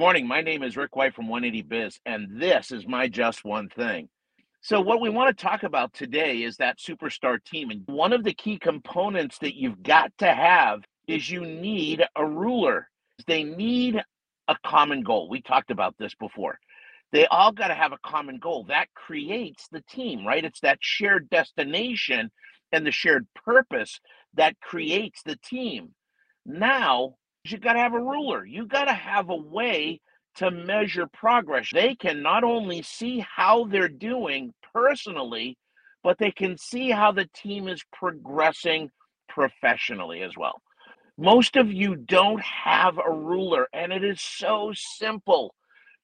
morning. My name is Rick White from 180 Biz, and this is my Just One Thing. So, what we want to talk about today is that superstar team. And one of the key components that you've got to have is you need a ruler. They need a common goal. We talked about this before. They all got to have a common goal. That creates the team, right? It's that shared destination and the shared purpose that creates the team. Now, you got to have a ruler. You got to have a way to measure progress. They can not only see how they're doing personally, but they can see how the team is progressing professionally as well. Most of you don't have a ruler, and it is so simple.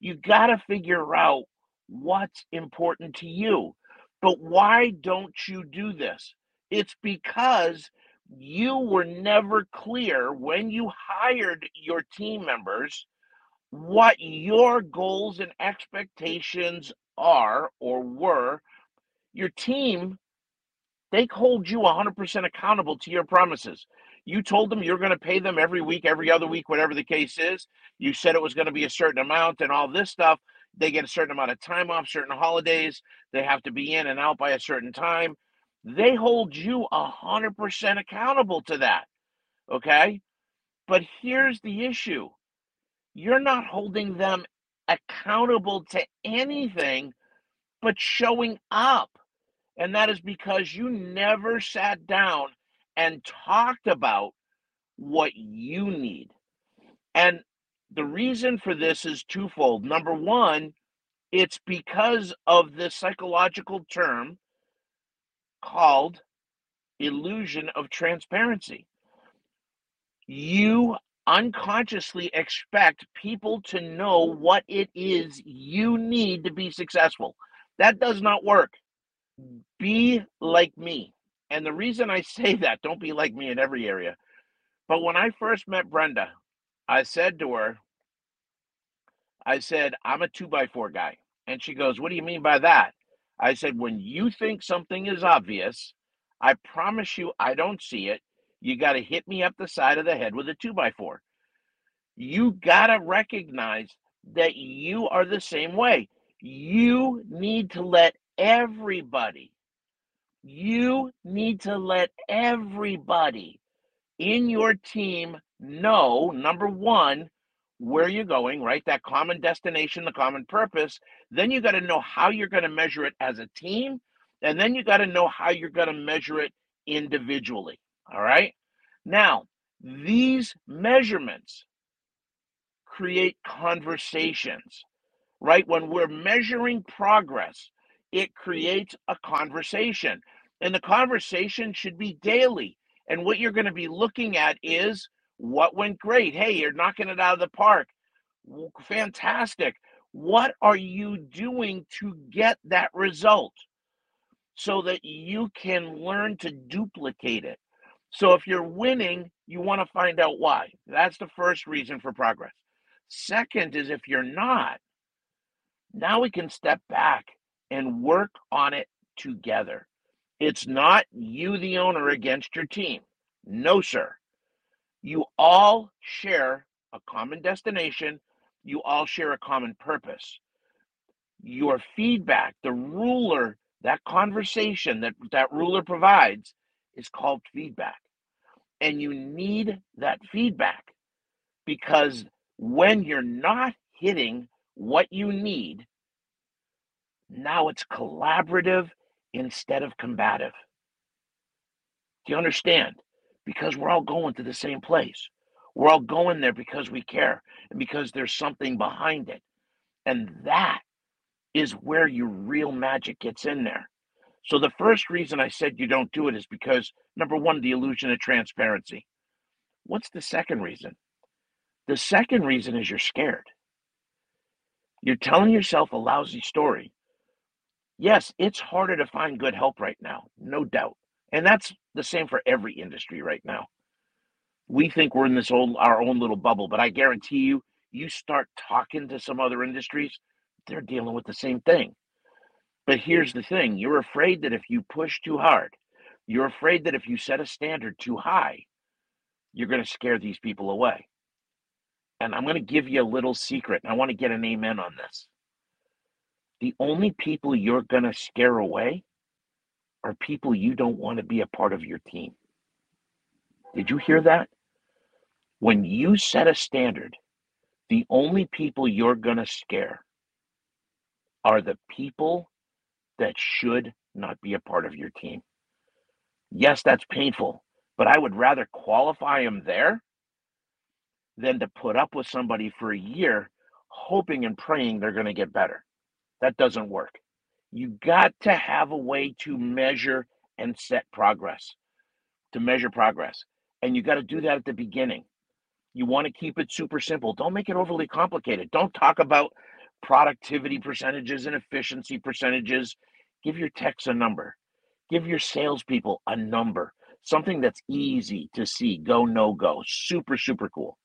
You got to figure out what's important to you. But why don't you do this? It's because you were never clear when you hired your team members what your goals and expectations are or were. Your team, they hold you 100% accountable to your promises. You told them you're going to pay them every week, every other week, whatever the case is. You said it was going to be a certain amount and all this stuff. They get a certain amount of time off, certain holidays. They have to be in and out by a certain time. They hold you 100% accountable to that. Okay. But here's the issue you're not holding them accountable to anything but showing up. And that is because you never sat down and talked about what you need. And the reason for this is twofold. Number one, it's because of the psychological term called illusion of transparency. You unconsciously expect people to know what it is you need to be successful. That does not work. Be like me. And the reason I say that, don't be like me in every area. But when I first met Brenda, I said to her, I said, I'm a two by four guy. And she goes, What do you mean by that? I said, when you think something is obvious, I promise you I don't see it. You got to hit me up the side of the head with a two by four. You got to recognize that you are the same way. You need to let everybody, you need to let everybody in your team know number one, where you're going, right? That common destination, the common purpose. Then you got to know how you're going to measure it as a team. And then you got to know how you're going to measure it individually. All right. Now, these measurements create conversations, right? When we're measuring progress, it creates a conversation. And the conversation should be daily. And what you're going to be looking at is what went great? Hey, you're knocking it out of the park. Fantastic. What are you doing to get that result so that you can learn to duplicate it? So if you're winning, you want to find out why. That's the first reason for progress. Second is if you're not, now we can step back and work on it together. It's not you, the owner, against your team. No, sir. You all share a common destination, you all share a common purpose. Your feedback, the ruler, that conversation that that ruler provides is called feedback. And you need that feedback because when you're not hitting what you need, now it's collaborative instead of combative. Do you understand? Because we're all going to the same place. We're all going there because we care and because there's something behind it. And that is where your real magic gets in there. So, the first reason I said you don't do it is because number one, the illusion of transparency. What's the second reason? The second reason is you're scared. You're telling yourself a lousy story. Yes, it's harder to find good help right now, no doubt. And that's the same for every industry right now. We think we're in this old our own little bubble, but I guarantee you, you start talking to some other industries, they're dealing with the same thing. But here's the thing you're afraid that if you push too hard, you're afraid that if you set a standard too high, you're going to scare these people away. And I'm going to give you a little secret. I want to get an amen on this. The only people you're going to scare away are people you don't want to be a part of your team. Did you hear mm-hmm. that? When you set a standard, the only people you're going to scare are the people that should not be a part of your team. Yes, that's painful, but I would rather qualify them there than to put up with somebody for a year hoping and praying they're going to get better. That doesn't work. You got to have a way to measure and set progress, to measure progress. And you got to do that at the beginning. You want to keep it super simple. Don't make it overly complicated. Don't talk about productivity percentages and efficiency percentages. Give your techs a number. Give your salespeople a number, something that's easy to see go, no go. Super, super cool.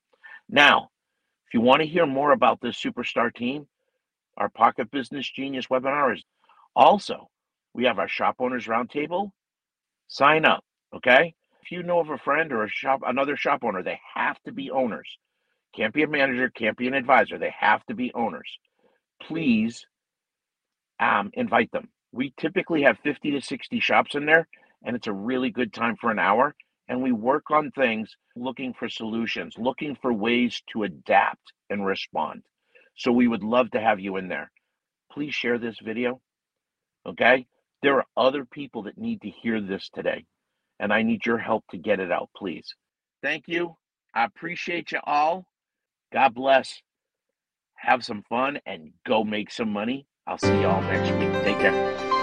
Now, if you want to hear more about this superstar team, our Pocket Business Genius webinar is also, we have our shop owners roundtable. Sign up, okay? If you know of a friend or a shop, another shop owner, they have to be owners. Can't be a manager, can't be an advisor. They have to be owners. Please um, invite them. We typically have 50 to 60 shops in there, and it's a really good time for an hour. And we work on things looking for solutions, looking for ways to adapt and respond. So we would love to have you in there. Please share this video. Okay? There are other people that need to hear this today, and I need your help to get it out, please. Thank you. I appreciate you all. God bless. Have some fun and go make some money. I'll see y'all next week. Take care.